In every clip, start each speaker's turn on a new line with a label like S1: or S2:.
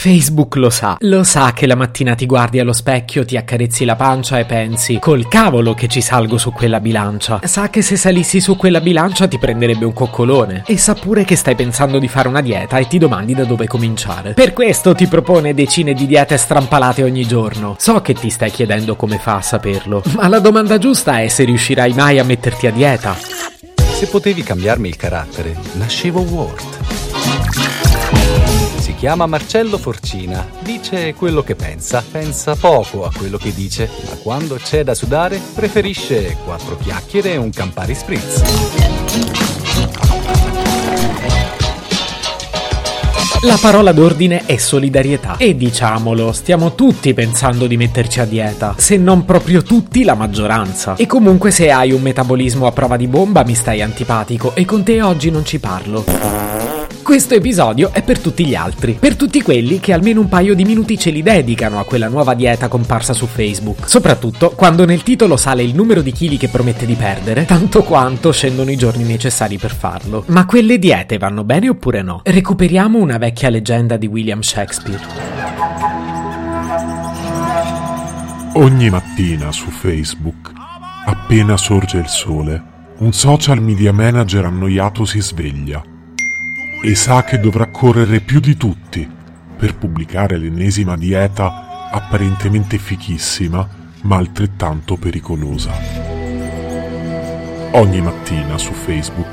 S1: Facebook lo sa, lo sa che la mattina ti guardi allo specchio, ti accarezzi la pancia e pensi col cavolo che ci salgo su quella bilancia. Sa che se salissi su quella bilancia ti prenderebbe un coccolone e sa pure che stai pensando di fare una dieta e ti domandi da dove cominciare. Per questo ti propone decine di diete strampalate ogni giorno. So che ti stai chiedendo come fa a saperlo, ma la domanda giusta è se riuscirai mai a metterti a dieta.
S2: Se potevi cambiarmi il carattere, nascevo Ward. Si chiama Marcello Forcina, dice quello che pensa, pensa poco a quello che dice, ma quando c'è da sudare preferisce quattro chiacchiere e un Campari Spritz.
S1: La parola d'ordine è solidarietà e diciamolo, stiamo tutti pensando di metterci a dieta, se non proprio tutti la maggioranza. E comunque se hai un metabolismo a prova di bomba mi stai antipatico e con te oggi non ci parlo. Questo episodio è per tutti gli altri, per tutti quelli che almeno un paio di minuti ce li dedicano a quella nuova dieta comparsa su Facebook, soprattutto quando nel titolo sale il numero di chili che promette di perdere, tanto quanto scendono i giorni necessari per farlo. Ma quelle diete vanno bene oppure no? Recuperiamo una vecchia leggenda di William Shakespeare.
S3: Ogni mattina su Facebook, appena sorge il sole, un social media manager annoiato si sveglia e sa che dovrà correre più di tutti per pubblicare l'ennesima dieta apparentemente fichissima ma altrettanto pericolosa. Ogni mattina su Facebook,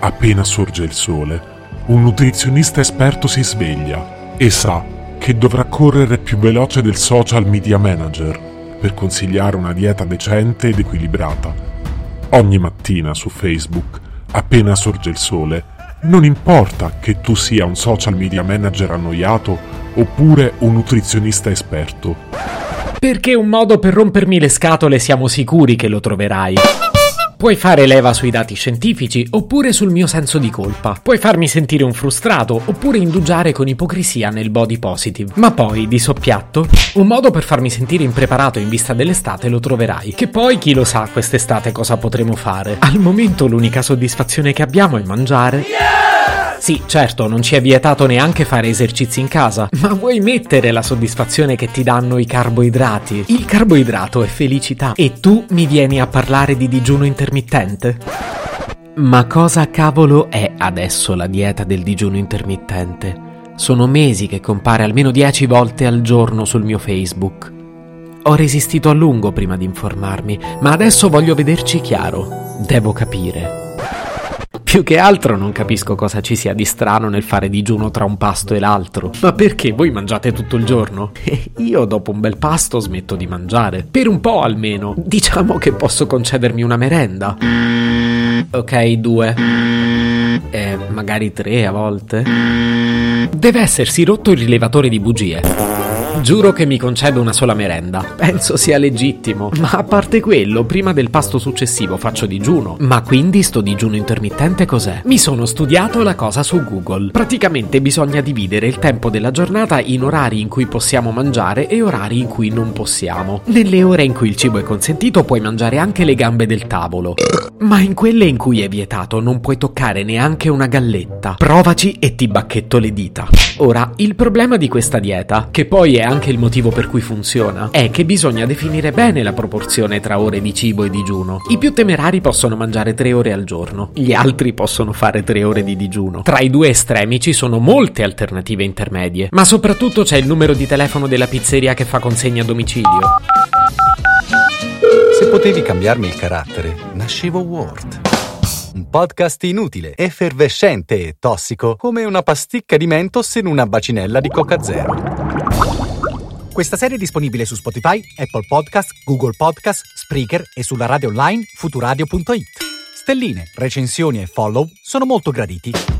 S3: appena sorge il sole, un nutrizionista esperto si sveglia e sa che dovrà correre più veloce del social media manager per consigliare una dieta decente ed equilibrata. Ogni mattina su Facebook, appena sorge il sole, non importa che tu sia un social media manager annoiato oppure un nutrizionista esperto.
S1: Perché un modo per rompermi le scatole siamo sicuri che lo troverai. Puoi fare leva sui dati scientifici oppure sul mio senso di colpa. Puoi farmi sentire un frustrato oppure indugiare con ipocrisia nel body positive. Ma poi, di soppiatto, un modo per farmi sentire impreparato in vista dell'estate lo troverai. Che poi chi lo sa quest'estate cosa potremo fare. Al momento l'unica soddisfazione che abbiamo è mangiare. Yeah! Sì, certo, non ci è vietato neanche fare esercizi in casa, ma vuoi mettere la soddisfazione che ti danno i carboidrati? Il carboidrato è felicità e tu mi vieni a parlare di digiuno intermittente? Ma cosa cavolo è adesso la dieta del digiuno intermittente? Sono mesi che compare almeno 10 volte al giorno sul mio Facebook. Ho resistito a lungo prima di informarmi, ma adesso voglio vederci chiaro. Devo capire. Più che altro non capisco cosa ci sia di strano nel fare digiuno tra un pasto e l'altro. Ma perché voi mangiate tutto il giorno? Io dopo un bel pasto smetto di mangiare. Per un po' almeno. Diciamo che posso concedermi una merenda. Ok, due. E magari tre a volte. Deve essersi rotto il rilevatore di bugie. Giuro che mi concedo una sola merenda. Penso sia legittimo. Ma a parte quello, prima del pasto successivo faccio digiuno. Ma quindi sto digiuno intermittente cos'è? Mi sono studiato la cosa su Google. Praticamente bisogna dividere il tempo della giornata in orari in cui possiamo mangiare e orari in cui non possiamo. Nelle ore in cui il cibo è consentito puoi mangiare anche le gambe del tavolo. Ma in quelle in cui è vietato non puoi toccare neanche una galletta. Provaci e ti bacchetto le dita. Ora, il problema di questa dieta, che poi è anche il motivo per cui funziona, è che bisogna definire bene la proporzione tra ore di cibo e digiuno. I più temerari possono mangiare 3 ore al giorno, gli altri possono fare 3 ore di digiuno. Tra i due estremi ci sono molte alternative intermedie, ma soprattutto c'è il numero di telefono della pizzeria che fa consegna a domicilio.
S2: Se potevi cambiarmi il carattere, nascevo Ward un podcast inutile, effervescente e tossico, come una pasticca di mentos in una bacinella di Coca Zero. Questa serie è disponibile su Spotify, Apple Podcast, Google Podcast, Spreaker e sulla radio online futuradio.it. Stelline, recensioni e follow sono molto graditi.